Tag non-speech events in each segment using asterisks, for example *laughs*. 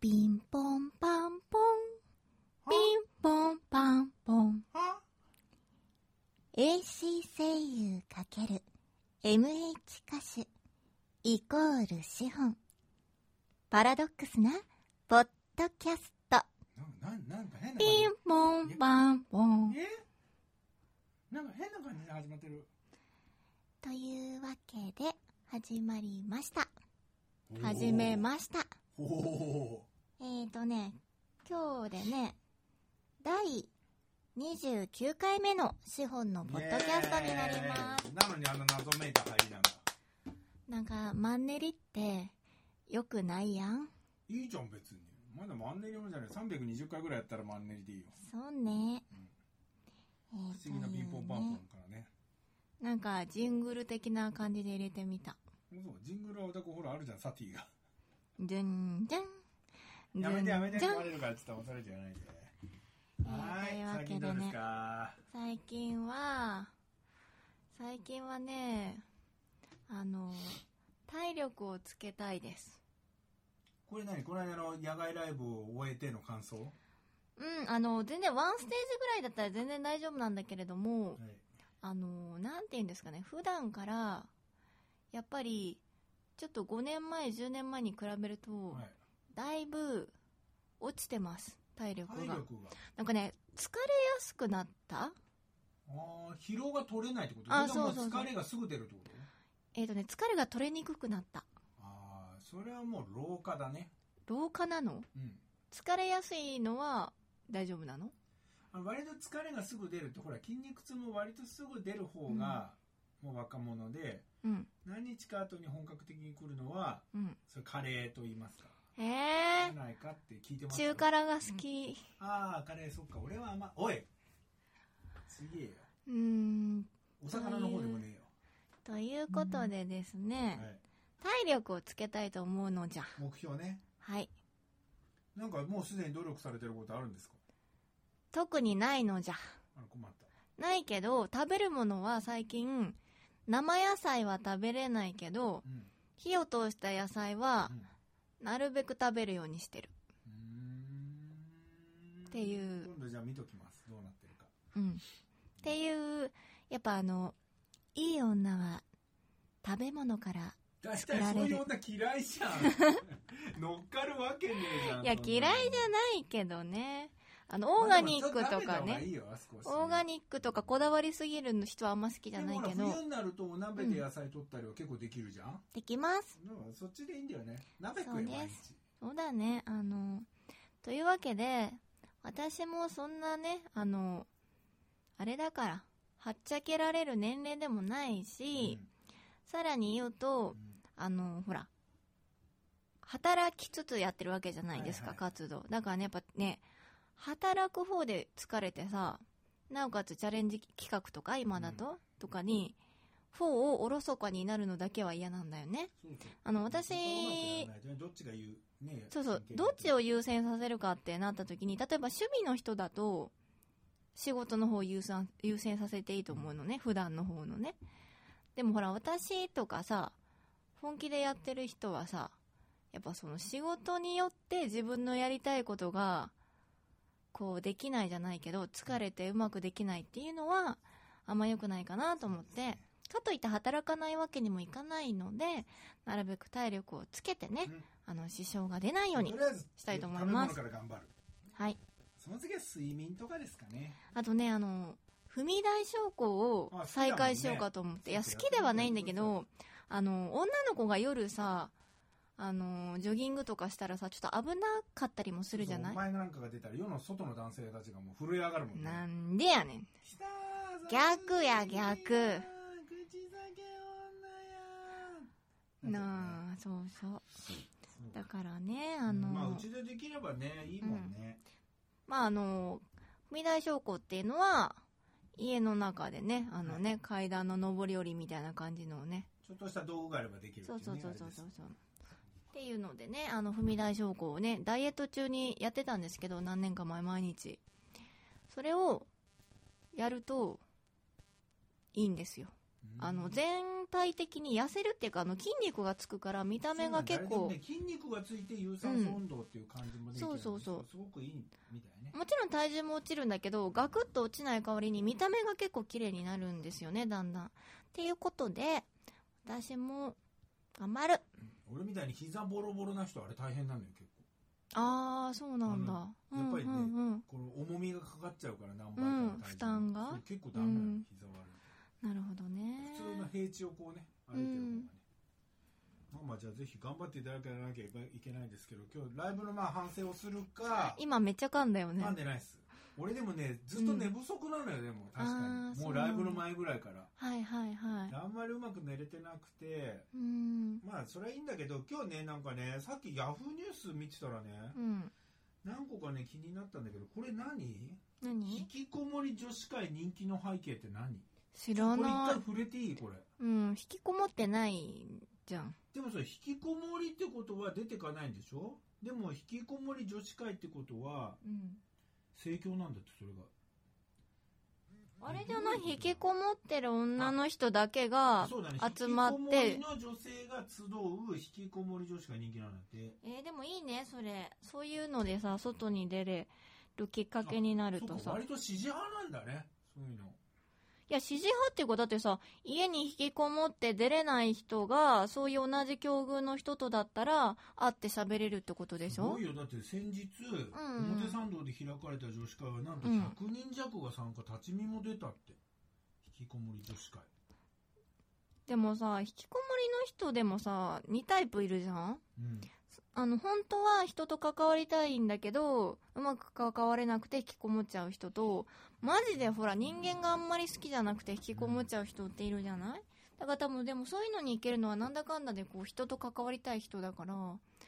ピンポンパンポン。ピンポンパンポン。は？AC 声優かける MH 歌手イコール資本。パラドックスなポッドキャスト。ピンポンパンポン。え？なんか変な感じで始まってるというわけで始まりました。始めました。おおえーとね、今日でね、第29回目の資本のポッドキャストになります。なのにあの謎めいた入りなんだ。なんか、マンネリって良くないやん？いいじゃん別に。まだマンネリもじゃない。320回ぐらいやったらマンネリでいいよ。そうね。えー不思議なピンポンパンポンからね。なんか、ジングル的な感じで入れてみた。そうジングルはおたくほらあるじゃんサティが。じゅんじゃん。やめてやめて壊れるからちょっと恐れてやらないで。えーはいというわけでね最近どうですか？最近は、最近はね、あの、体力をつけたいです。これ何？この間の野外ライブを終えての感想？うん、あの、全然ワンステージぐらいだったら全然大丈夫なんだけれども、はい。あの、なんて言うんですかね、普段から、やっぱり、ちょっと5年前、10年前に比べると、はいだいぶ落ちてます、体力が。なんかね、疲れやすくなった？ああ疲労が取れないってこと？あそうそう疲れがすぐ出るってこと？えっ、とね、疲れが取れにくくなった。ああそれはもう老化だね。老化なの？うん。疲れやすいのは大丈夫なの？あ割と疲れがすぐ出るってほら筋肉痛も割とすぐ出る方が、もう若者でうん、何日か後に本格的に来るのはうん。それカレーと言いますかえじゃないかって聞いてまー、すよ。中辛が好き。ああカレーそっか俺は甘おい。すげえよ。うーん、お魚の方でもねということでですえよ、ね、はい、体力をつけたいと思うのじゃ。目標ね。はい。なんかもうすでに努力されてることあるんですか？特にないのじゃ。あら困った。ないけど、食べるものは最近、生野菜は食べれないけど、うん。火を通した野菜はう、んなるべく食べるようにしてる。っていう今度じゃあ見ときますどうなってるかうん。っていう、やっぱあの、いい女は、食べ物から、大体そういう女嫌いじゃん *laughs* 乗っかるわけねえじゃんいや、嫌いじゃないけどね。あの、オーガニックとかね。オーガニックとかこだわりすぎる人はあんま好きじゃないけど。冬、になるとお鍋で野菜取ったりは結構できるじゃん、できます。そっちでいいんだよね。鍋食えそうです毎日そうだね。あの、というわけで、私もそんなね、あの、あれだから、はっちゃけられる年齢でもないし、さらに言うと、あの、ほら、働きつつやってるわけじゃないですか、はいはい。活動。だからね、やっぱね、働く方で疲れてさ、なおかつチャレンジ企画とか、今だと、とかに、フォーをおろそかになるのだけは嫌なんだよね。あの、私そうそうそう、どっちを優先させるかってなった時に、例えば趣味の人だと、仕事の方を優先優先させていいと思うのね、普段の方のね。でもほら、私とかさ、本気でやってる人はさ、やっぱその仕事によって自分のやりたいことが、こうできないじゃないけど、疲れてうまくできないっていうのは、あんま良くないかなと思って、かといって働かないわけにもいかないので、なるべく体力をつけてね、うんあの、支障が出ないようにと。りあえずしたいと思いますはい。その次は睡眠とかですかねあとね、あの、踏み台昇降を再開しようかと思って。いや、好きではないんだけど、あの、女の子が夜さ、あの、ジョギングとかしたらさ、ちょっと危なかったりもするじゃない？お前なんかが出たら世の外の男性たちがもう震え上がるもんね。なんでやねん。逆や逆。なあ、そうそう。だからね、あの、まあうちでできればねいいもんね、まああの、踏み台昇降っていうのは、家の中でね、あのね、階段の上り下りみたいな感じのをね、ちょっとした道具があればできるっていそうねそうそうそうそうそう。っていうのでね、あの、踏み台昇降をね、ダイエット中にやってたんですけど、何年か前毎日。それを、やると、いいんですよ。あの全体的に痩せるっていうかあの筋肉がつくから見た目が結構、ね、筋肉がついて有酸素運動っていう感じもできてるんですそうそうそう。すごくいいみたいね。もちろん体重も落ちるんだけどガクッと落ちない代わりに見た目が結構綺麗になるんですよねだんだん。っていうことで私も頑張る俺みたいに膝ボロボロな人あれ大変なのよ結構。ああそうなんだ。やっぱりねうんうんうん。この重みがかかっちゃうから何倍かうんの体重負担が結構ダメなの、うん。膝悪いなるほどね。普通の平地をこうね歩いてる方がね、まあまあじゃあぜひ頑張っていただかなきゃいけないですけど今日ライブのまあ反省をするか今めっちゃ噛んだよね。噛んでないっす俺でもねずっと寝不足なのよ、でも確かに。もうライブの前ぐらいから。はいはいはい。あんまりうまく寝れてなくて。うん。まあそれはいいんだけど今日ねなんかねさっきヤフーニュース見てたらねうん。何個かね気になったんだけどこれ何？何？引きこもり女子会人気の背景って何？知らこれ一ない回触れていい？これ。うん引きこもってないじゃん。でもそれ引きこもりってことは出てかないんでしょ？でも引きこもり女子会ってことはうん盛況なんだってそれが。あれじゃない？引きこもってる女の人だけが集まって。引きこもりの女性が集う引きこもり女子会人気なんだってえーでもいいねそれ。そういうのでさ外に出れるきっかけになるとさ。か。割と支持派なんだね。そういうのいや支持派っていうかだってさ家に引きこもって出れない人がそういう同じ境遇の人とだったら会って喋れるってことでしょ？すごいよ。だって先日、ん。表参道で開かれた女子会はなんとうん。100人弱が参加立ち見も出たって。引きこもり女子会。でもさ引きこもりの人でもさ2タイプいるじゃん？うんあの本当は人と関わりたいんだけどうまく関われなくて引きこもっちゃう人とマジでほら人間があんまり好きじゃなくて引きこもっちゃう人っているじゃない？だから多分でもそういうのに行けるのはなんだかんだでこう人と関わりたい人だから。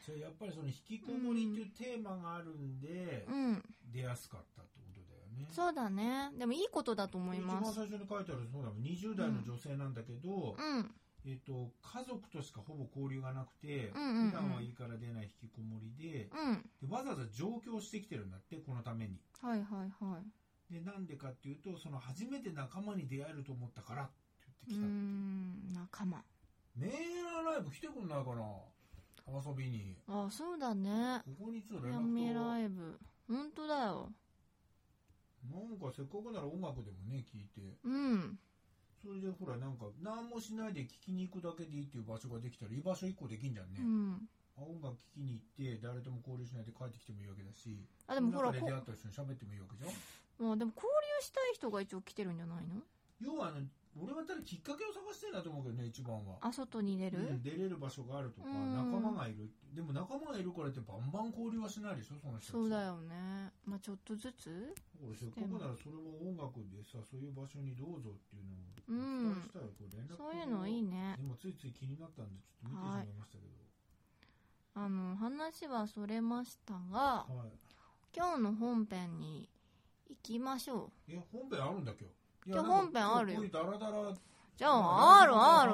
それやっぱりその引きこもりっていうテーマがあるんで、うん。出やすかったってことだよね。そうだね。でもいいことだと思い一ます。番最初に書いてあるそうだもん20代の女性なんだけど、うんえっと家族としかほぼ交流がなくて、うんうんうん。普段はいいから出ない引きこもりでうん。でわざわざ上京してきてるんだってこのために。はいはいはい。でなんでかっていうとその初めて仲間に出会えると思ったからってうー言ってきたん仲間。メーラーライブ来てくんないかな？遊びに。あそうだね。ここにちょっと。ライブ。本当だよ。なんかせっかくなら音楽でもね聞いて。うんそれでほらなんか何もしないで聞きに行くだけでいいっていう場所ができたら居場所1個できんじゃんね、うん。あ音楽聴きに行って誰とも交流しないで帰ってきてもいいわけだしあでもほらで出会った人に喋ってもいいわけじゃん。もうでも交流したい人が一応来てるんじゃないの？要はあの俺はただきっかけを探してんだと思うけどね一番は。あ外に出る、うん、出れる場所があるとかうん。仲間がいる。でも仲間がいるからってバンバン交流はしないでしょその人そうだよね。まあちょっとずつ俺せっかくならそれも音楽でさそういう場所にどうぞっていうのうん。をしたらこう連絡そういうのいいね。今ついつい気になったんでちょっと見てしまいましたけど。あの話はそれましたがはい、今日の本編に行きましょう。え本編あるんだ今日い今日本編あるよ。ダラダラじゃああるあ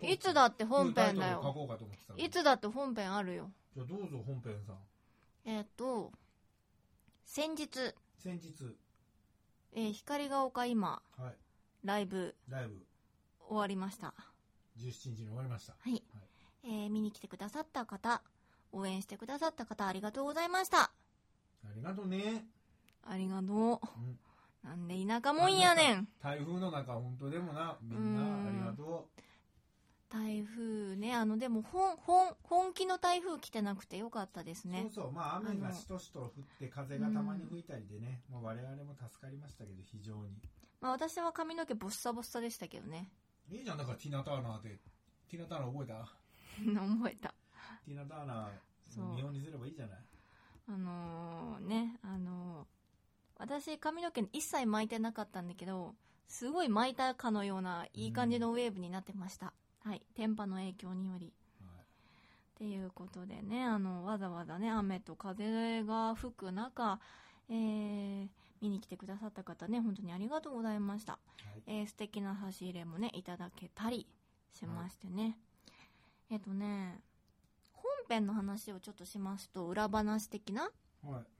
るいつだって本編だよ。いつだって本編あるよ。じゃあどうぞ本編さん。えっ、と先日、先日。えー光が丘今。はい。ライブ。ライブ。終わりました。17日に終わりました。はい、えー見に来てくださった方応援してくださった方ありがとうございました。ありがとうね、ありがとう。ん、うなんで田舎もんやねん。台風の中本当でもなみんなうん。ありがと台風ねあのでも本本本気の台風来てなくてよかったですう、ね。そうそうまあ雨がしとしと降って風がたまに吹いたりでね、もう我々も助かりましたけど非常に。まあ私は髪の毛ボッサボッサでしたけどね。いいじゃんだからティナ・ターナーで。ティナ・ターナー覚えた？*laughs* 覚えた。ティナ・ターナー日本にすればいいじゃない？あのーねあのー私髪の毛一切巻いてなかったんだけどすごい巻いたかのようないい感じのウェーブになってました、はい。天波の影響により。はい。っていうことでねあのわざわざね雨と風が吹く中、えー見に来てくださった方ね本当にありがとうございました、はい。えー素敵な差し入れもねいただけたりしましてね、えっ、とね本編の話をちょっとしますと裏話的なはい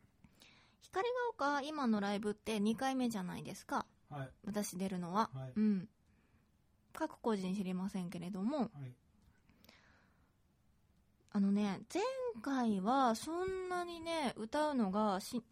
光が丘今のライブって2回目じゃないですか。はい。私出るのは、はい。うん。各個人知りませんけれども。はい。あのね前回はそんなにね歌うのがし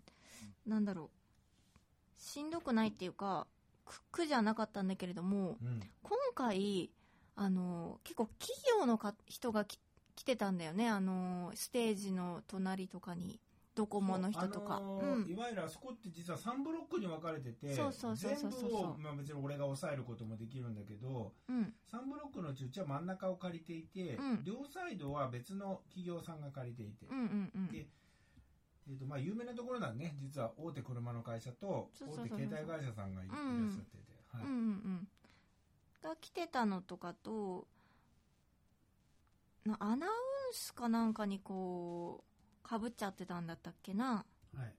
なんだろう。しんどくないっていうか苦苦じゃなかったんだけれどもうん。今回あの結構企業のか人がき来てたんだよね。あのステージの隣とかにドコモの人とか。あのーいわゆるあそこって実は3ブロックに分かれててそうそうそう全部を、まあ、別に俺が抑えることもできるんだけどうん。うん3ブロックのうちうちは真ん中を借りていて、うん。両サイドは別の企業さんが借りていて、うんうんうん。でえーとまあ、有名なところなんね実は大手車の会社と大手携帯会社さんがいいらっうんしゃってて、はい。うんうんうん。が来てたのとかとなアナウンスかなんかにこうかぶっちゃってたんだったっけな。はい。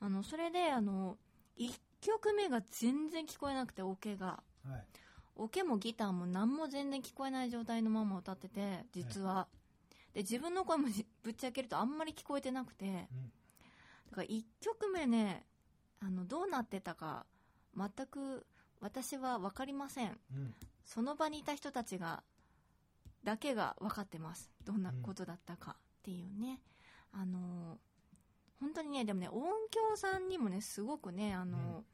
あのそれであの1曲目が全然聞こえなくてオケが。はい。オケもギターも何も全然聞こえない状態のまま歌ってて実は、で自分の声もじぶっちゃけるとあんまり聞こえてなくて。うん。だから1曲目ねあのどうなってたか全く私は分かりません。うん。その場にいた人たちがだけが分かってます。どんなことだったかっていうね、あの本当にねでもね音響さんにもねすごくねあの、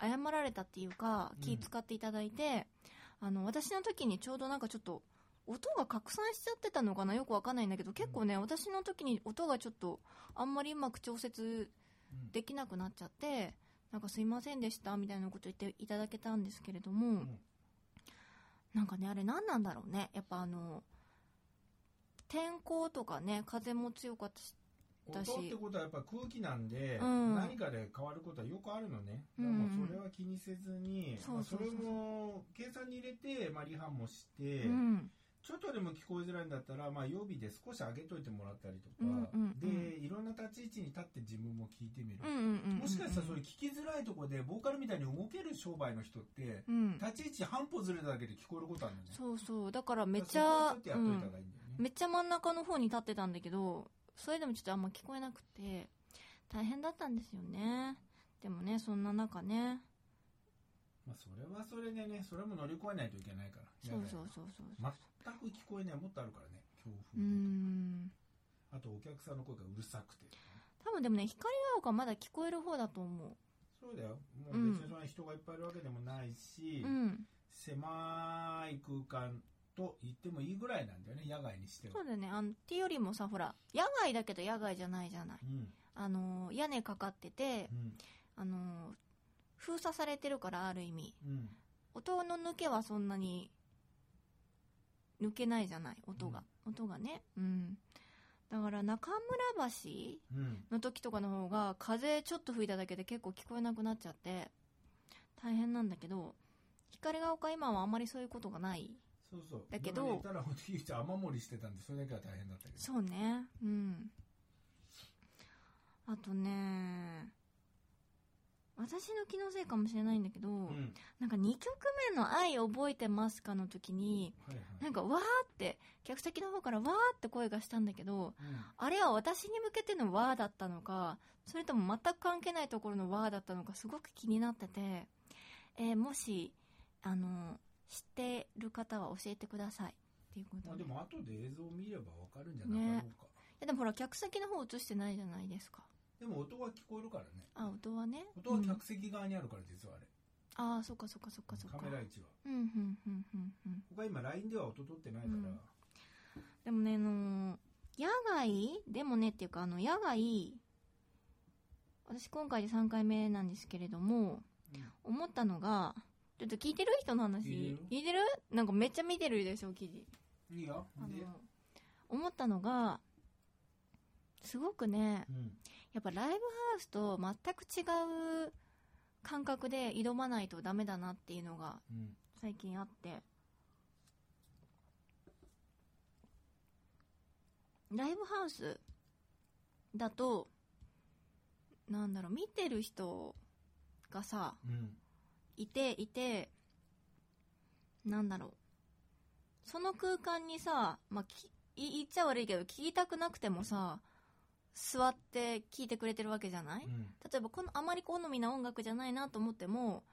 謝られたっていうかうん。気使っていただいて、あの私の時にちょうどなんかちょっと音が拡散しちゃってたのかなよくわかんないんだけど結構ね私の時に音がちょっとあんまりうまく調節うん。できなくなっちゃってなんかすいませんでしたみたいなこと言っていただけたんですけれども、ん。なんかねあれ何なんだろうね。やっぱあの天候とかね風も強かったし。音ってことはやっぱ空気なんで、うん。何かで変わることはよくあるのね、うん。うんだからもうそれは気にせずに、それも計算に入れて、まあ、リハもして、うん。ちょっとでも聞こえづらいんだったら、まあ、予備で少し上げといてもらったりとか、でいろんな立ち位置に立って自分も聞いてみる、もしかしたらそういう聞きづらいところでボーカルみたいに動ける商売の人ってうん。立ち位置半歩ずれただけで聞こえることあるんだよね。そうそう。だからめっちだゃちょっとやっといた方がいいんだよね、めっちゃ真ん中の方に立ってたんだけどそれでもちょっとあんま聞こえなくて大変だったんですよね。でもねそんな中ね。まあ、それはそれでねそれも乗り越えないといけないから。そうそうそうそうそう。全く聞こえないもっとあるからね強う風で。ん。あとお客さんの声がうるさくて。多分でもね光が丘まだ聞こえる方だと思そうだよ。もう別にそんな人がいっぱいいるわけでもないし、ううん。狭い空間と言ってもいいぐらいなんだよね野外にしては。そうだよね。あのっていうよりもさほら野外だけど野外じゃないじゃない。うん。あの屋根かかっててうん。あの封鎖されてるからある意味。うん。音の抜けはそんなに抜けないじゃない音が、音がね。うん。だから中村橋うん。の時とかの方が風ちょっと吹いただけで結構聞こえなくなっちゃって大変なんだけど光が丘今はあんまりそういうことがないそうそう。だけどたら本当に雨漏りしてたんでそれだけは大変だったけど。そうね。うん。あとね私の気のせいかもしれないんだけど、うん。なんか2曲目の「愛覚えてますか?」の時にはいはい。なんかわーって客席の方からわーって声がしたんだけどうん。あれは私に向けてのわーだったのかそれとも全く関係ないところのわーだったのかすごく気になってて、えーもしあの知ってる方は教えてください。っていうことで,、まあでも後で映像を見ればわかるんじゃなかろうか、いやでもほら客席の方映してないじゃないですか。でも音は聞こえるからね。あ音はね。音はうん客席側にあるから実はあれ、ああそっかそっかそっか。そっかカメラ位置は。うんうんうんうんうん。他今 LINE では音取ってないから、うん。でもねあの野外でもねっていうかあの野外私今回で3回目なんですけれども思ったのがちょっと聞いてる人の話？聞いてるなんかめっちゃ見てるでしょ記事。いいよ。あので、思ったのがすごくねうん。やっぱライブハウスと全く違う感覚で挑まないとダメだなっていうのがうん。最近あって。ライブハウスだとなんだろう見てる人がさうんいていてなんだろう。その空間にさ、まあ、きい言っちゃ悪いけど聞きたくなくてもさ座って聞いてくれてるわけじゃない、うん。例えばこのあまり好みな音楽じゃないなと思っても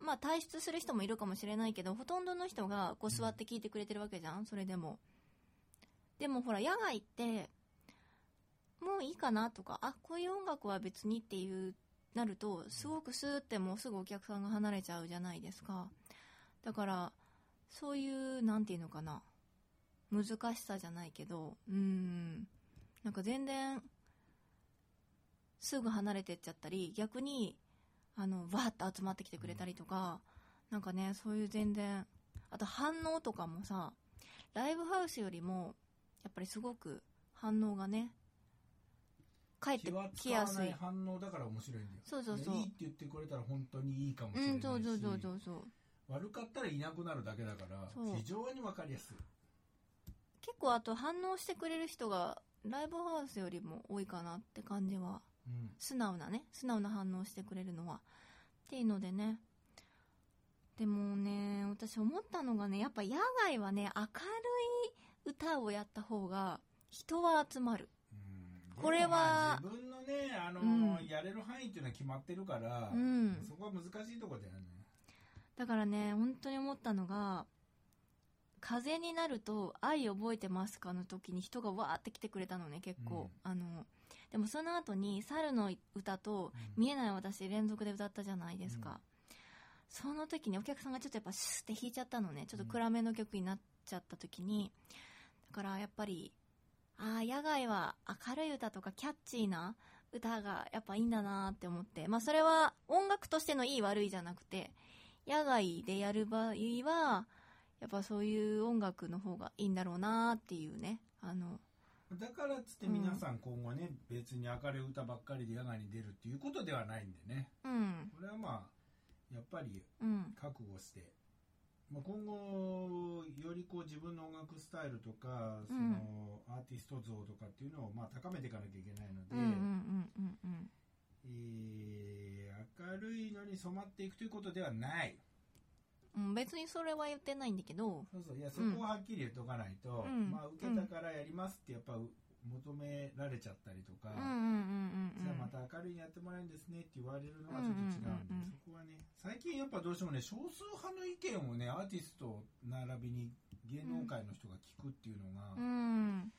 まあ退出する人もいるかもしれないけどほとんどの人がこう座って聞いてくれてるわけじゃん？それでも。でもほら野外ってもういいかなとかあこういう音楽は別にっていうなるとすごくスーってもうすぐお客さんが離れちゃうじゃないですか。だからそういうなんていうのかな。難しさじゃないけどうん。なんか全然すぐ離れてっちゃったり逆にあのわーっと集まってきてくれたりとか、なんかねそういう全然あと反応とかもさライブハウスよりもやっぱりすごく反応がね返ってきやすい。い反応だから面白いんだよ。そうそうそう。いいって言ってくれたら本当にいいかもしうんれないし、そうそうそうそうそう。悪かったらいなくなるだけだからそう。非常に分かりやすい。結構あと反応してくれる人がライブハウスよりも多いかなって感じは。うん。素直なね素直な反応してくれるのは。っていうのでね。でもね私思ったのがねやっぱ野外はね明るい歌をやった方が人は集まる。うんこれは自分のねあの、うん。やれる範囲っていうのは決まってるから、うん。そこは難しいところだよね。だからね本当に思ったのが風になると「愛覚えてますか?」の時に人がわーって来てくれたのね結構、あのでもその後に「猿の歌」と「見えない私」連続で歌ったじゃないですか、その時にお客さんがちょっとやっぱシュッて弾いちゃったのね。ちょっと暗めの曲になっちゃった時に。だからやっぱりああ野外は明るい歌とかキャッチーな歌がやっぱいいんだなって思って。まあそれは音楽としてのいい悪いじゃなくて野外でやる場合はやっぱそういう音楽の方がいいんだろうなっていうね。あのだからっつって皆さん今後ね、別に明るい歌ばっかりで野外に出るっていうことではないんでね。うん。これはまあやっぱりうん。覚悟して、まあ、今後よりこう自分の音楽スタイルとかそのアーティスト像とかっていうのをまあ高めていかなきゃいけないので、明るいのに染まっていくということではない。うん別にそれは言ってないんだけど。そうそう。いやそこははっきり言っとかないと、うん。まあ、受けたからやりますってやっぱ求められちゃったりとか、うんうんうんうん。じゃあまた明るいにやってもらえるんですねって言われるのはちょっと違うんで、うんうんうん。うんそこはね最近やっぱどうしてもね少数派の意見をねアーティスト並びに芸能界の人が聞くっていうのが、うん。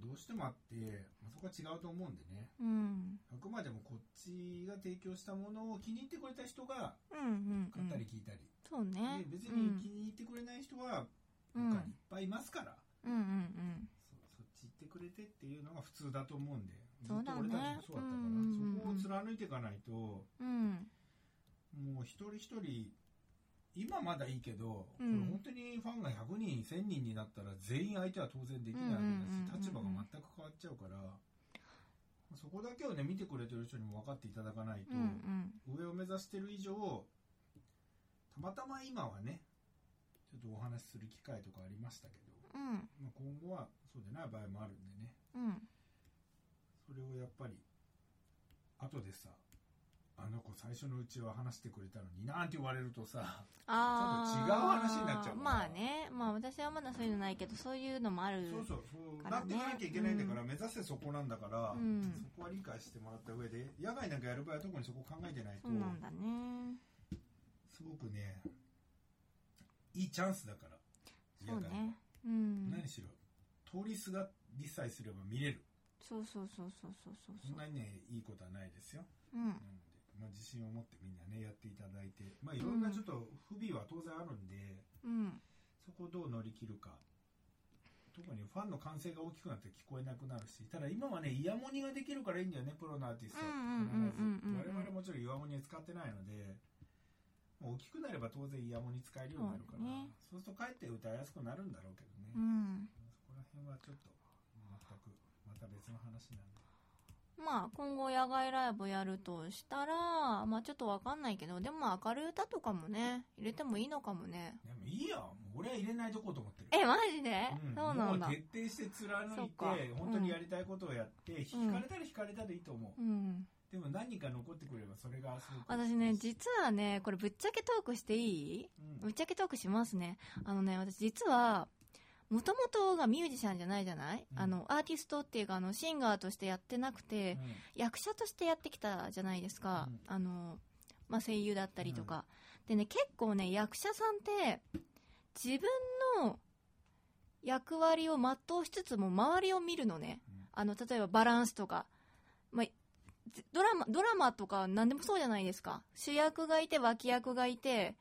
どうしてもあって、まあ、そこは違うと思うんでね。うん。あくまでもこっちが提供したものを気に入ってくれた人がうんうん買ったり聞いたり、そうね。で別に気に入ってくれない人はうん。他にいっぱいいますから、うんうんうんくれてっていうのが普通だと思うんでずっと俺たちもそうだったから、そこを貫いていかないとうん。もう一人一人今まだいいけど、うん。本当にファンが100人1000人になったら全員相手は当然できないわけだし、立場が全く変わっちゃうからそこだけをね見てくれてる人にも分かっていただかないと、うんうん。上を目指してる以上たまたま今はねちょっとお話しする機会とかありましたけど、うん。まあ、今後はそうでない場合もあるんでね。うん。それをやっぱり後でさあの子最初のうちは話してくれたのになんて言われるとさあちょっと違う話になっちゃうからまあね。まあ私はまだそういうのないけどそういうのもあるそうそうそう。なっていかなきゃいけないんだから、目指せそこなんだから、うん。そこは理解してもらった上で野外なんかやる場合は特にそこ考えてないとそうなんだね。すごくねいいチャンスだからそう野外は。ねうん。何しろ通りすがりさえすれば見れる。そうそうそうそうそうそう。そんなにねいいことはないですよ。うん。なので、まあ、自信を持ってみんなねやっていただいて。まあいろんなちょっと不備は当然あるんで、うん。そこをどう乗り切るか。特にファンの歓声が大きくなって聞こえなくなるしただ今はねイヤモニができるからいいんだよねプロのアーティスト。我々もちろんイヤモニ使ってないので大きくなれば当然イヤモニ使えるようになるから。そうね。そうするとかえって歌いやすくなるんだろうけどね、うん。そこら辺はちょっと全くまた別の話なんで。まあ今後野外ライブやるとしたらまあちょっとわかんないけどでも明るい歌とかもね入れてもいいのかもね。でもいいよ。もう俺は入れないとこうと思ってる。えマジで、うん。そうなんだ。もう徹底して貫いてか。本当にやりたいことをやって、うん。引かれたら引かれたでいいと思う、うん。でも何人か残ってくればそれがすごく私ね実はねこれぶっちゃけトークしていい？うん。ぶっちゃけトークしますね。あのね私実はもともとがミュージシャンじゃないじゃない、うん。あのアーティストっていうかあのシンガーとしてやってなくて、役者としてやってきたじゃないですか、うん。あの、まあ、声優だったりとか、でね結構ね役者さんって自分の役割を全うしつつも周りを見るのね。あの例えばバランスとか、まあ、ドラマドラマとか何でもそうじゃないですか。主役がいて脇役がいて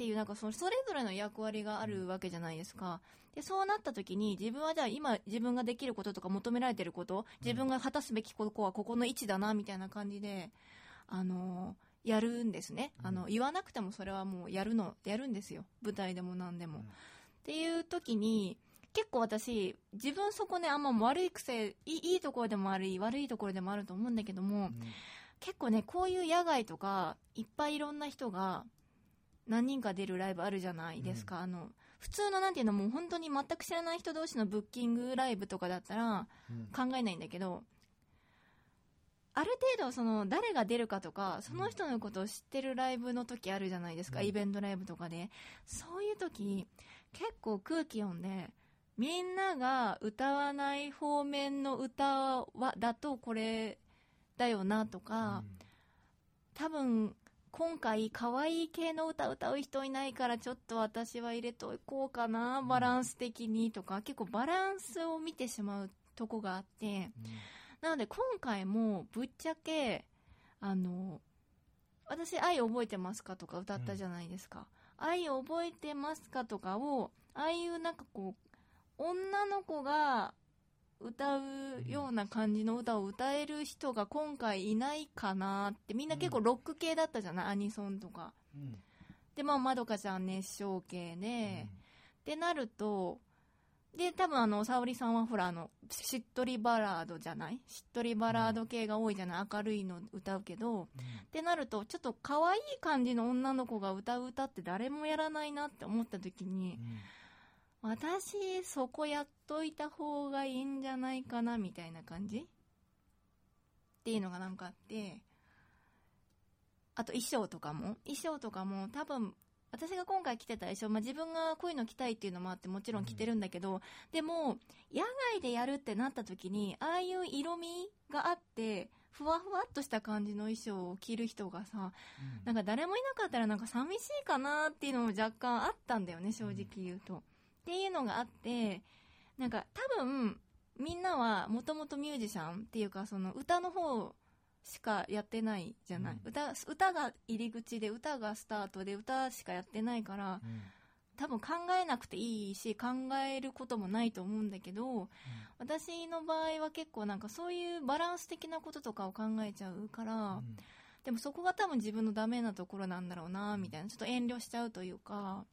っていうなんかそのそれぞれの役割があるわけじゃないですか。でそうなった時に自分はじゃあ今自分ができることとか求められてること自分が果たすべきことはここの位置だなみたいな感じであのやるんですね、あの言わなくてもそれはもうやるのやるんですよ。舞台でも何でも、っていう時に結構私自分そこねあんま悪い癖いいいところでもあり悪いところでもあると思うんだけども、結構ねこういう野外とかいっぱいいろんな人が何人か出るライブあるじゃないですか、あの普通のなんていうのもう本当に全く知らない人同士のブッキングライブとかだったら考えないんだけど、ある程度その誰が出るかとかその人のことを知ってるライブの時あるじゃないですか、イベントライブとかで。そういう時結構空気読んでみんなが歌わない方面の歌はだとこれだよなとか、多分今回可愛い系の歌歌う人いないからちょっと私は入れとこうかなバランス的にとか結構バランスを見てしまうとこがあって、なので今回もぶっちゃけあの私「愛覚えてますか?」とか歌ったじゃないですか「愛覚えてますか?」とかをああいうなんかこう女の子が歌うような感じの歌を歌える人が今回いないかなってみんな結構ロック系だったじゃない、アニソンとか。でまあまどかちゃん熱唱系で、ってなるとで多分あの沙織さんはほらあのしっとりバラードじゃない？しっとりバラード系が多いじゃない？明るいの歌うけど、ってなるとちょっと可愛い感じの女の子が歌う歌って誰もやらないなって思った時に、私そこやっといた方がいいんじゃないかなみたいな感じ？っていうのがなんかあってあと衣装とかも？衣装とかも多分私が今回着てた衣装、まあ、自分がこういうの着たいっていうのもあってもちろん着てるんだけど、でも野外でやるってなった時にああいう色味があってふわふわっとした感じの衣装を着る人がさなんか誰もいなかったらなんか寂しいかなっていうのも若干あったんだよね正直言うと。っていうのがあってなんか多分みんなはもともとミュージシャンっていうかその歌の方しかやってないじゃない、うん。歌歌が入り口で歌がスタートで歌しかやってないから多分考えなくていいし考えることもないと思うんだけど私の場合は結構なんかそういうバランス的なこととかを考えちゃうから、でもそこが多分自分のダメなところなんだろうなみたいな。ちょっと遠慮しちゃうというか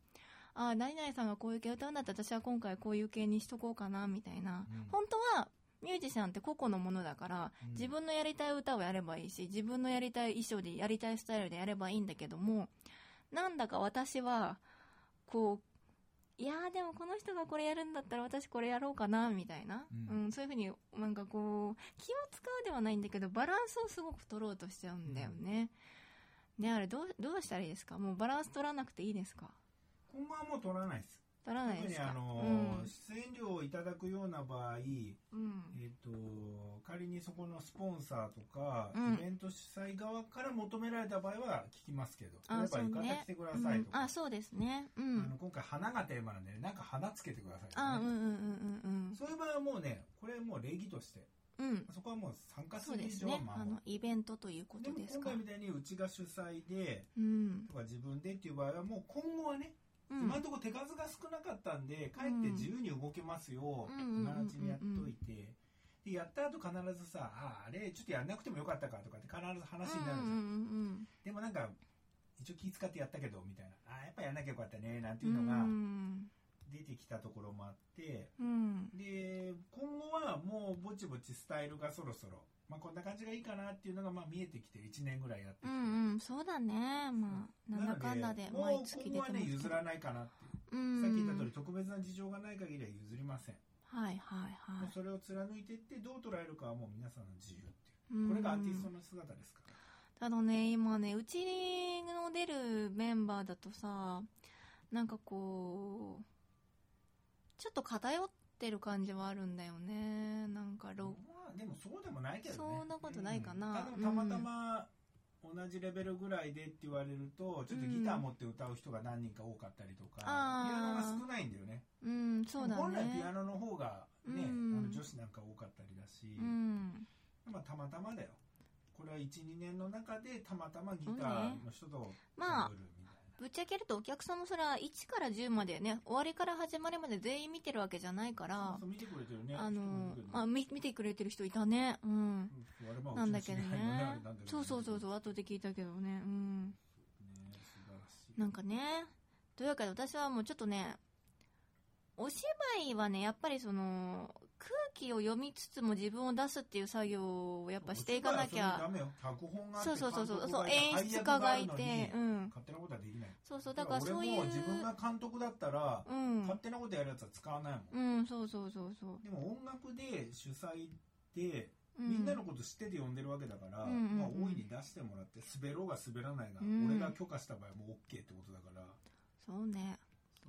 ああ何々さんがこういう系歌うんだったら私は今回こういう系にしとこうかなみたいな、うん。本当はミュージシャンって個々のものだから、うん。自分のやりたい歌をやればいいし自分のやりたい衣装でやりたいスタイルでやればいいんだけどもなんだか私はこういやーでもこの人がこれやるんだったら私これやろうかなみたいな、ううんんそういうふうになんかこう気を使うではないんだけどバランスをすごく取ろうとしちゃうんだよね、ねあれどうどうしたらいいですか？もうバランス取らなくていいですか？今後はもう取らないです。取らない特ですか？にあの、うん。出演料をいただくような場合、うん。えっと仮にそこのスポンサーとか、うん。イベント主催側から求められた場合は聞きますけどあ例えば浴衣着てくださいとか、うん。あそうですね。うあんの今回花がテーマなんでなんか花つけてくださいとかね、あうんうんうんうんそういう場合はもうねこれもう礼儀としてうん。うんそこはもう参加する以ですね。上はまあ。イベントというこでもとですか？今回みたいにうちが主催でうん。とか自分でっていう場合はもう今後はね、うん。今のところ手数が少なかったんでかえって自由に動けますよ、うん。今のうちにやっといて、でやった後必ずさああれちょっとやんなくてもよかったかとかって必ず話になるじゃん、うんでもなんか一応気使ってやったけどみたいな。あやっぱやんなきゃよかったねなんてういうのがん。出てきたところもあって。うんもうぼちぼちスタイルがそろそろ、まあ、こんな感じがいいかなっていうのがまあ見えてきて1年ぐらいやってきて、うんうんそうだね。まあなんだかんだでもう毎月出てます今後はねけど譲らないかなっていう。うん。さっき言った通り特別な事情がない限りは譲りません、はいはいはい。もうそれを貫いていってどう捉えるかはもう皆さんの自由っていう。うん。これがアーティストの姿ですから、ただね。今ねうちの出るメンバーだとさなんかこうちょっと偏ってる感じはあるんだよね。なんかロまあでもそうでもないけどね。そんなことないかな。うんたまたま同じレベルぐらいでって言われるとちょっとギター持って歌う人が何人か多かったりとか、ピアノが少ないんだよね。うんそうだ本来ピねアノの方がね、うん。あの女子なんか多かったりだし、うん。まあ、たまたまだよ。これは12年の中でたまたまギターの人とまあぶっちゃけるとお客さんもそれは1から10までね終わりから始まりまで全員見てるわけじゃないから見てくれてるね。あのまあ、み見てくれてる人いたね。うん。うん。なんだけどね。そうそうそうそう後で聞いたけどね。うん。なんかね。というわけで私はもうちょっとねお芝居はねやっぱりその空気を読みつつも自分を出すっていう作業をやっぱしていかなきゃ。そうそうそうそう。そう演出家がいてうん。勝手なことはできない。そうそうだからそういう自分が監督だったら、うん。勝手なことやるやつは使わないもん、うんそうそうそうそう。でも音楽で主催でうん。みんなのこと知ってて呼んでるわけだから、うんまあ、大いに出してもらって滑ろうが滑らないが、うん。俺が許可した場合はもう OK ってことだから、そうね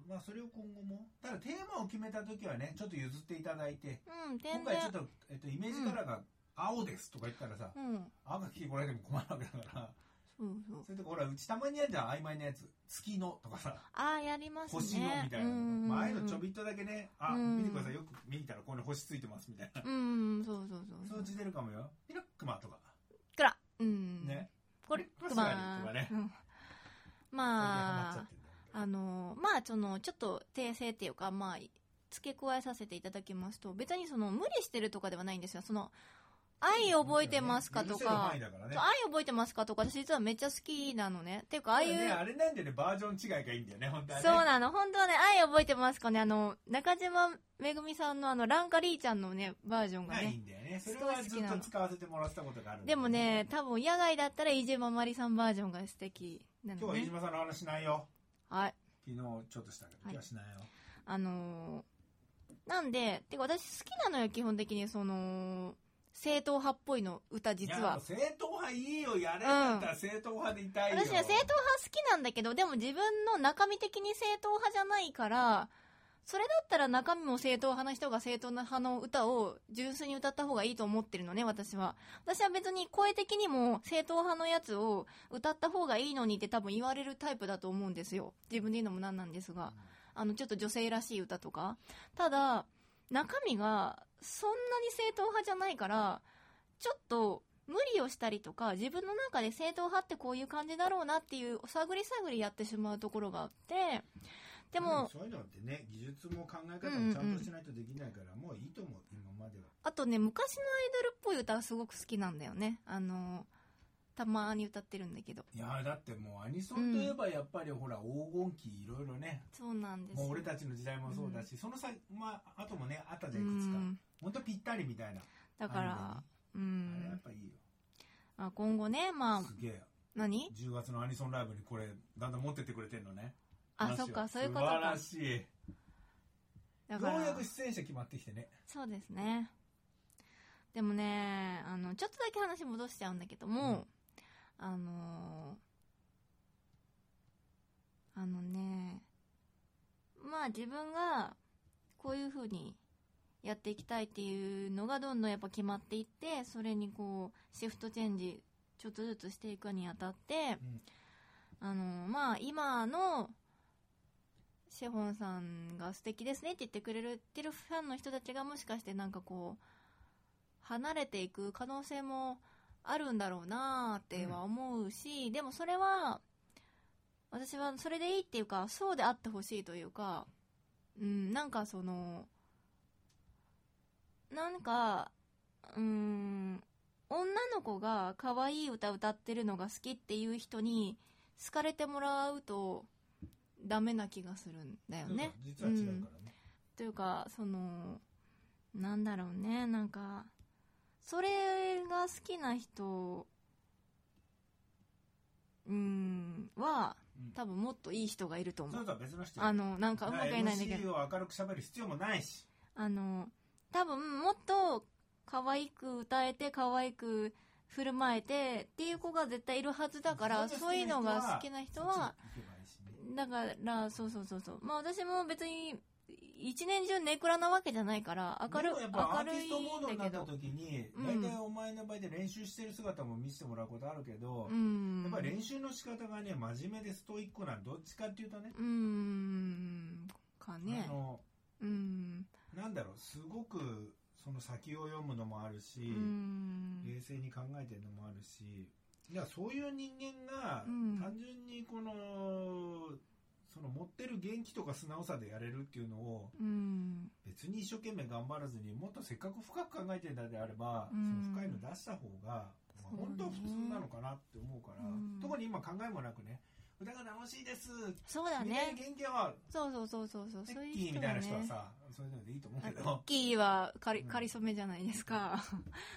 まあ、それを今後もただテーマを決めた時はねちょっと譲っていただいてうん今回ちょっと、えっと、イメージカラーが青ですとか言ったらさ、うん。青が聞いてこられても困るわけだからそうそう。それとかほらうちたまにやるじゃん曖昧なやつ月のとかさああやりますね。星のみたいなの、うんまあ、ああいうのちょびっとだけねあ、うん。見てください。よく見たらここに星ついてますみたいな、うんそうそうそうそのうち出るかもよ。ピラックマとか。くらうん。ね、これ。これまスワリとかね。うん。まああのまあそのちょっと訂正っていうかまあ付け加えさせていただきますと別にその無理してるとかではないんですよ。その愛覚えてますかとか。ね。愛覚えてますかとか私実はめっちゃ好きなのね。っていうかああいう、ね、あれなんでねバージョン違いがいいんだよね本当はね。そうなの。本当はね愛覚えてますかね。あの中島めぐみさんのあのランカリーちゃんのねバージョンががいいねんだよね。それはずっと使わせてもらってたことがあるんだでもね多分野外だったら飯島まりさんバージョンが素敵な今日は飯のね島さんの話しないよはい。昨日ちょっとしたけど今日はしないよ、あのーなんで、てか私好きなのよ、基本的に、その、正統派っぽいの、歌実は。いやもう。正統派いいよやれんだったら正統派でいたいよ、私は正統派好きなんだけど、でも自分の中身的に正統派じゃないから、それだったら中身も正統派な人が正統派の歌を純粋に歌った方がいいと思ってるのね、私は。私は別に声的にも正統派のやつを歌った方がいいのにって多分言われるタイプだと思うんですよ。自分で言うのもなんなんですが。あの、ちょっと女性らしい歌とか。ただ、中身がそんなに正統派じゃないから、ちょっと無理をしたりとか、自分の中で正統派ってこういう感じだろうなっていう探り探りやってしまうところがあって、でも、そういうのってね技術も考え方もちゃんとしないとできないから、もういいと思う今までは。あとね、昔のアイドルっぽい歌がすごく好きなんだよね。あの、たまに歌ってるんだけど。いやだってもうアニソンといえばやっぱりほら黄金期いろいろね、そうなんです。よ。もう俺たちの時代もそうだし、その際まああともねあったじゃうんいくつか、ん。本当ぴったりみたいな。だから、うあれやっん。ぱいいよ。あ今後ね、まあ、すげえ。何？10月のアニソンライブにこれだんだん持ってってくれてんのねあ、そっか、そういうこと素晴。からしい。だから。ようやく出演者決まってきてね。そうですね。でもね、あの、ちょっとだけ話戻しちゃうんだけども、あのーあのね、まあ自分がこういう風にやっていきたいっていうのがどんどんやっぱ決まっていって、それにこう、シフトチェンジ、ちょっとずつしていくにあたって、あのーまあ今の、シェホンさんが素敵ですねって言ってくれてるファンの人たちがもしかしてなんかこう離れていく可能性もあるんだろうなーっては思うし、でもそれは私はそれでいいっていうかそうであってほしいというかうんなんかそのなんかうん女の子が可愛い歌歌ってるのが好きっていう人に好かれてもらうとダメな気がするんだよね。実は違うからね、というかそのなんだろうね。なんかそれが好きな人うんはうん。多分もっといい人がいると思そううとは別の人あのなんかうまく言えないんだけど。を明るく喋る必要もないし。あの多分もっと可愛く歌えて可愛く振る舞えてっていう子が絶対いるはずだからそういうのが好きな人はだからそうそうそうそうまあ私も別に一年中ネクラなわけじゃないから、明るでもやっぱアーティストモードいんだけど。になった時に、うん大体お前の場合で練習してる姿も見せてもらうことあるけど、うん。やっぱり練習の仕方がね、真面目でストイックな、どっちかっていうとね、うーん。かねあ。の、うん。なんだろう、すごくその先を読むのもあるし、うん。冷静に考えてるのもあるし、いや、そういう人間がうん、単純にこの、その持ってる元気とか素直さでやれるっていうのを、うん。別に一生懸命頑張らずにもっとせっかく深く考えてるんだであれば、うん。その深いの出した方が、本当は普通なのかなって思うから、うん。特に今考えもなくね歌が楽しいです。そうだね。元気はそうそうそうそうそう。テそういうッキーみたい。な人はさそういうのでいいと思うけあどキーはかり、うんかりそめじゃないですか。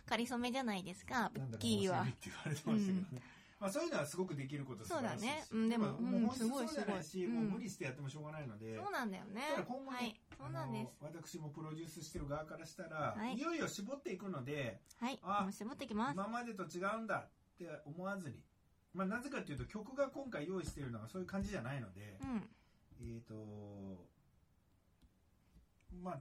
かりそめじゃないですか、なんだかキーは。っ。て言われてましたけどね、まあ、そういうのはすごくできることそうだね。うんでももうすごいすごい。もう無理してやってもしょうがないので、そうなんだよね。今後ね、はい。そうなんです。私もプロデュースしてる側からしたら、はい。い、よいよ絞っていくのではい。あ絞ってきます。今までと違うんだって思わずに、まあ、なぜかというと曲が今回用意しているのがそういう感じじゃないので、うん。えっ、とまあ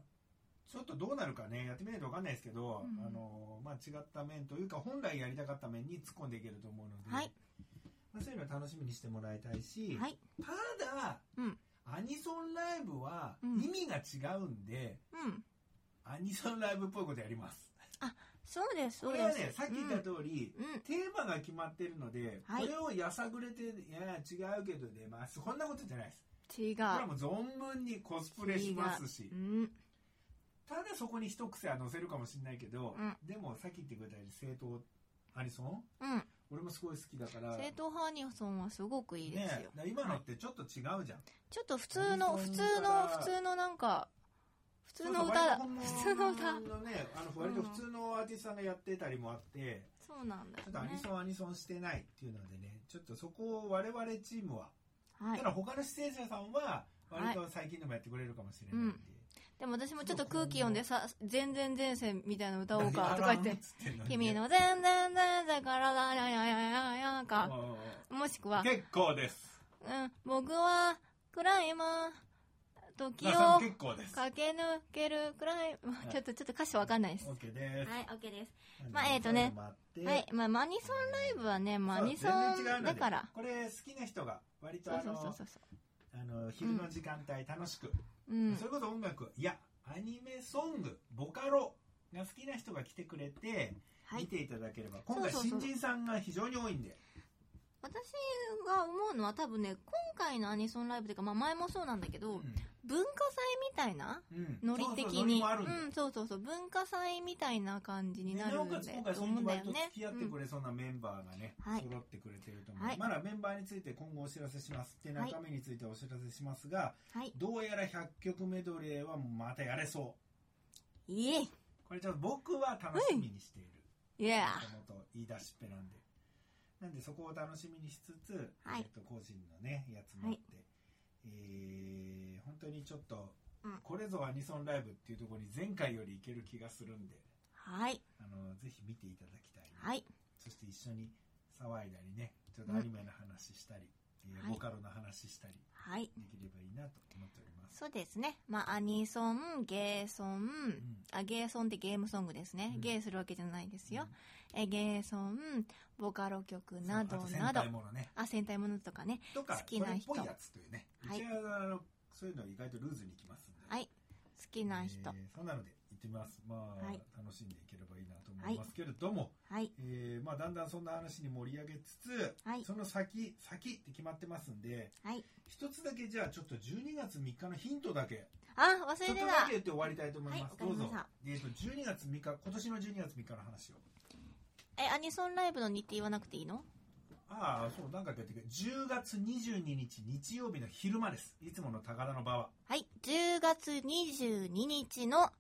ちょっとどうなるかねやってみないと分かんないですけど、うんあのまあ、違った面というか本来やりたかった面に突っ込んでいけると思うので、はい。まあ、そういうのを楽しみにしてもらいたいし、はい。ただ、うん。アニソンライブはうん。意味が違うんで、うん。アニソンライブっぽいことやります。そうですそうです。これはね、さっき言った通り、うん、うんテーマが決まってるので、はい。これをやさぐれて、いや、違うけどね、まあ、そんなことじゃないです。違う。これはもう存分にコスプレしますし。う、ん。ただそこに一癖は載せるかもしれないけど、うん。でもさっき言ってくれたように正統アニソンうん。俺もすごい好きだから、正統派アニソンはすごくいいですよ、ね、今のってちょっと違うじゃん。ちょっと普通の普通の普通のなんか普通の歌だ。普通の歌のね、あの割と普通のアーティストさんがやってたりもあって、そうなんだちょっとアニソンアニソンしてないっていうのでね、ちょっとそこを我々チームは、はい。ただ他の出演者さんは割と最近でもやってくれるかもしれないんで。でも私もちょっと空気読んでさ全然前世みたいなの歌おうかとか言って「*laughs* 君の全然前世からだやややややかもしくは結構です。うん。僕は暗いま時那さんを結構です。駆け抜けるくらい、ちょっとちょっと歌詞わかんないです。OK です。はい、OK です。まあえーとねはい、まあマニソンライブはね、マニソンだから。これ好きな人が割とそうあのそうそうそうそあの昼の時間帯楽しく、う。うんそ。れこそ音楽いやアニメソングボカロが好きな人が来てくれてはい。見ていただければ、今回そうそうそう新人さんが非常に多いんで私が思うのは多分ね、今回のアニソンライブというか、まあ前もそうなんだけど、文化祭みたいなうん。ノリ的そうそうんそうそうそう。文化祭みたいな感じにでなるなおかつ今回とそれに割と付。き合ってくれそうなメンバーがね、はい。揃ってくれてると思う、はい。まだメンバーについて今後お知らせします。で中身についてお知らせしますが、はい。どうやら100曲メドレーはまたやれそう。イエイこれちょっと僕は楽しみにしている、イエーもともと言い出しっぺなんでなんでそこを楽しみにしつつ、はいえっと個人のねやつもあって、えー本当にちょっと、うんこれぞアニソンライブっていうところに前回よりいける気がするんではい。あのぜひ見ていただきたいな、はい。そして一緒に騒いだりねちょっとアニメの話したり、えーはいボカロの話したりはい。できればいいなと思っております、そうですね。まあ、アニソン、ゲーソン、あ、ゲーソンってゲームソングですね。うんゲーするわけじゃないですよ。うんえ、ゲーソン、ボカロ曲などなど戦隊。ものねあ、戦隊ものとかね。とか好きな人やつというね、はいうちはあのそういうの意外とルーズにいきますんで、はい。好きな人。えーそんなので行ってみますまあ、はい楽しんでいければいいなと思いますけれども、はい。えーまあ、だんだんそんな話に盛り上げつつ、はいその先先って決まってますんではい。一つだけじゃあちょっと12月3日のヒントだけあ、忘れてちょっとだたけ。言って終わりたいと思います、どうぞえー、と12月3日今年の12月3日の話をえ、アニソンライブの日程言わなくていいの？ああそう何回か言ってくる10月22日日曜日の昼間ですいつもの高田の場ははい。10月22日の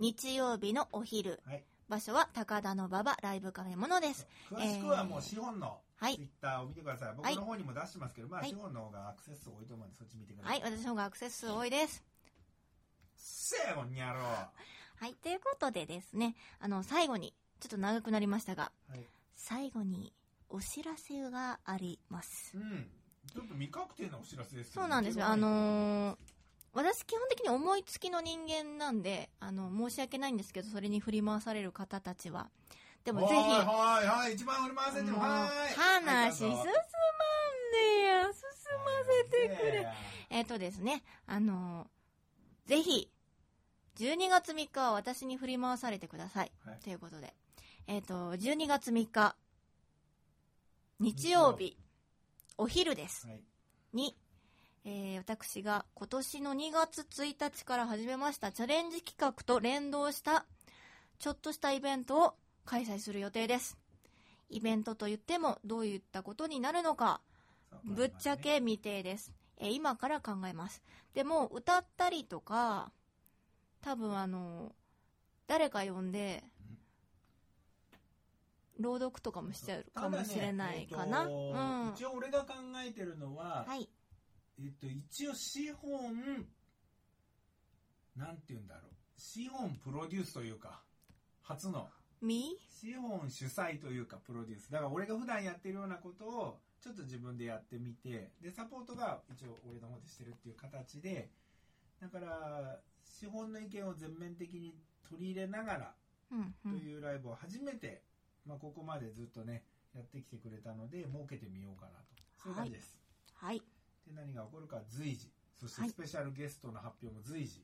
日曜日のお昼。はい場所は高田の馬場ライブカフェものです。詳しくはもう資本のはいツイッターを見てください、僕の方にも出してますけど、まあはい資本の方がアクセス数多いと思うんでそっち見てくださ。はいい。私の方がアクセス数多いです。せーこんにゃろうはい。ということでですね、あの、最後に、ちょっと長くなりましたが、はい最後にお知らせがあります。うんちょっと未確定なお知らせですけどそうなんですよ。あのー私基本的に思いつきの人間なんで、あの、申し訳ないんですけど、それに振り回される方たちは。でもぜひ、はいはいはい一番振り回せてもはい話進まんはいでや、進ませてくれ。ねえっ、とですね、あのーぜひ、12月3日は私に振り回されてください。はいということで。えっ、と、12月3日、日曜日、お昼です。はいに、えー私が今年の2月1日から始めましたチャレンジ企画と連動したちょっとしたイベントを開催する予定です。イベントと言ってもどういったことになるのか、ぶっちゃけ未定です。えー今から考えます。でも、歌ったりとか、多分あの、誰か呼んで、朗読とかもしちゃうかもしれないかな。ねえうん。一応俺が考えてるのは、はい。えっと、一応資本、なんて言うんだろう。資本プロデュースというか、初の、み？資本主催というか、プロデュース。だから俺が普段やってるようなことを、ちょっと自分でやってみて、で、サポートが一応俺の方でしてるっていう形で、だから、資本の意見を全面的に取り入れながら。というライブを初めて、まあ、ここまでずっとね、やってきてくれたので、設けてみようかなと。そういう感じです。はい。で、何が起こるか随時。そしてはいスペシャルゲストの発表も随時。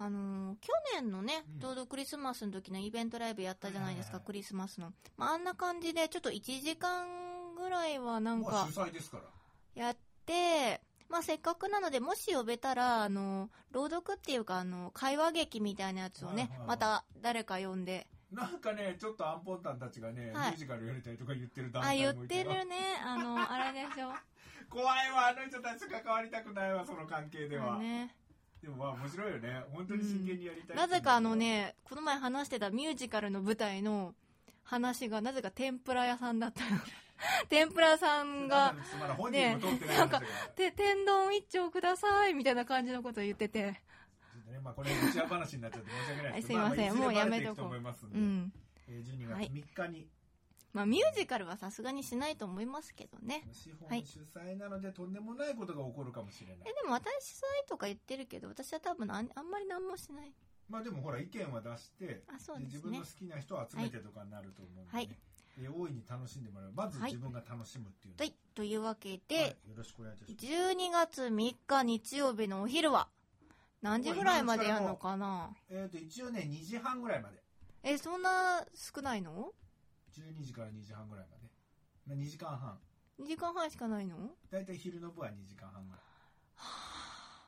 あのー去年のねうん、ちょうどクリスマスの時のイベントライブやったじゃないですか、はいはいはいクリスマスの。まあ、あんな感じで、ちょっと1時間ぐらいはなんかまあ主催ですから。やって、まあ、せっかくなので、もし呼べたら、あの、朗読っていうか、あの、会話劇みたいなやつをね、はいはいはいまた誰か呼んで、なんかね、ちょっとアンポンタンたちがね、はいミュージカルやりたいとか言ってる団あ、体言ってもいてるね、あの、*laughs* あれでしょ。怖いわ、あの人たちと関わりたくないわ、その関係では。ね。でもまあ面白いよね。本当に真剣にやりたい、なぜかあの、ね、この前話してたミュージカルの舞台の話が、なぜか天ぷら屋さんだったの。*laughs* 天ぷら屋さんが、まだ本人も撮ってない話だから。て、天丼一丁くださいみたいな感じのことを言ってて、ちょっとね、まあこれ打ち合わ話になっちゃって申し訳ないですけど、*laughs* はいすいませんもうやめとこううん。えー12はい月3日に、まあ、ミュージカルはさすがにしないと思いますけどね。資はい本主催なのでとんでもないことが起こるかもしれない。え、でも私主催とか言ってるけど、私は多分あんあんまり何もしない。まあでもほら意見は出して、あ、そうね自分の好。きな人を集めてとかになると思うんで、ねはいえー大いに楽しんでもらう。まずはい自分が楽しむっていうのはい。というわけはいで、よろしくお願いいたします。12月3日日曜日のお昼は、何時ぐらいまでやるのかな？えっ、と、一応ね、2時半ぐらいまで。え、そんな少ないの？12時から2時半ぐらいまで。まあ、2時間半。?2 時間半しかないの？だいたい昼の部は2時間半ぐらい。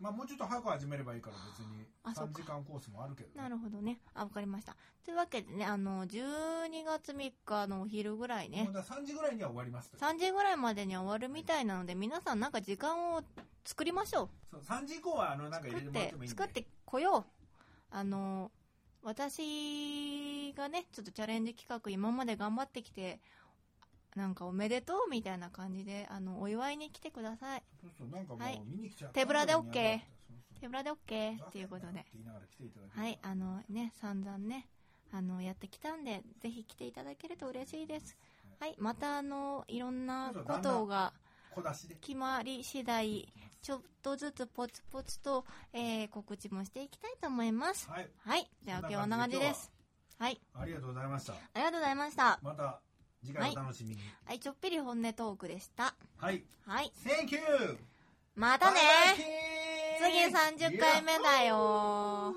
まあもうちょっと早く始めればいいから別に3あそっか時間コースもあるけど、ね、なるほどね。あ、わかりました。というわけでね、あの、12月3日のお昼ぐらいねもう、だ3時ぐらいには終わりますと3時ぐらいまでには終わるみたいなので、皆さんなんか時間を作りましょう。そう3時以降はあのなんか入れ作っててもらってもいいんで作ってこようあの私がねちょっとチャレンジ企画今まで頑張ってきてなんかおめでとうみたいな感じであのお祝いに来てください。そうそうなんかもはい。う見に来ちゃ手ぶらで OK 手ぶらで OK っていうことで。はい。あのね散々ねあのやってきたんでぜひ来ていただけると嬉しいです。はい。またあのいろんなことが決まり次第ちょっとずつポツポツと、えー告知もしていきたいと思います。はい。はい。じゃあ今日はこんな感じです。はい。ありがとうございました。ありがとうございました。また次回お楽しみに。はい、ちょっぴり本音トークでした。はい、はい。Thank you! またね。次30回目だよ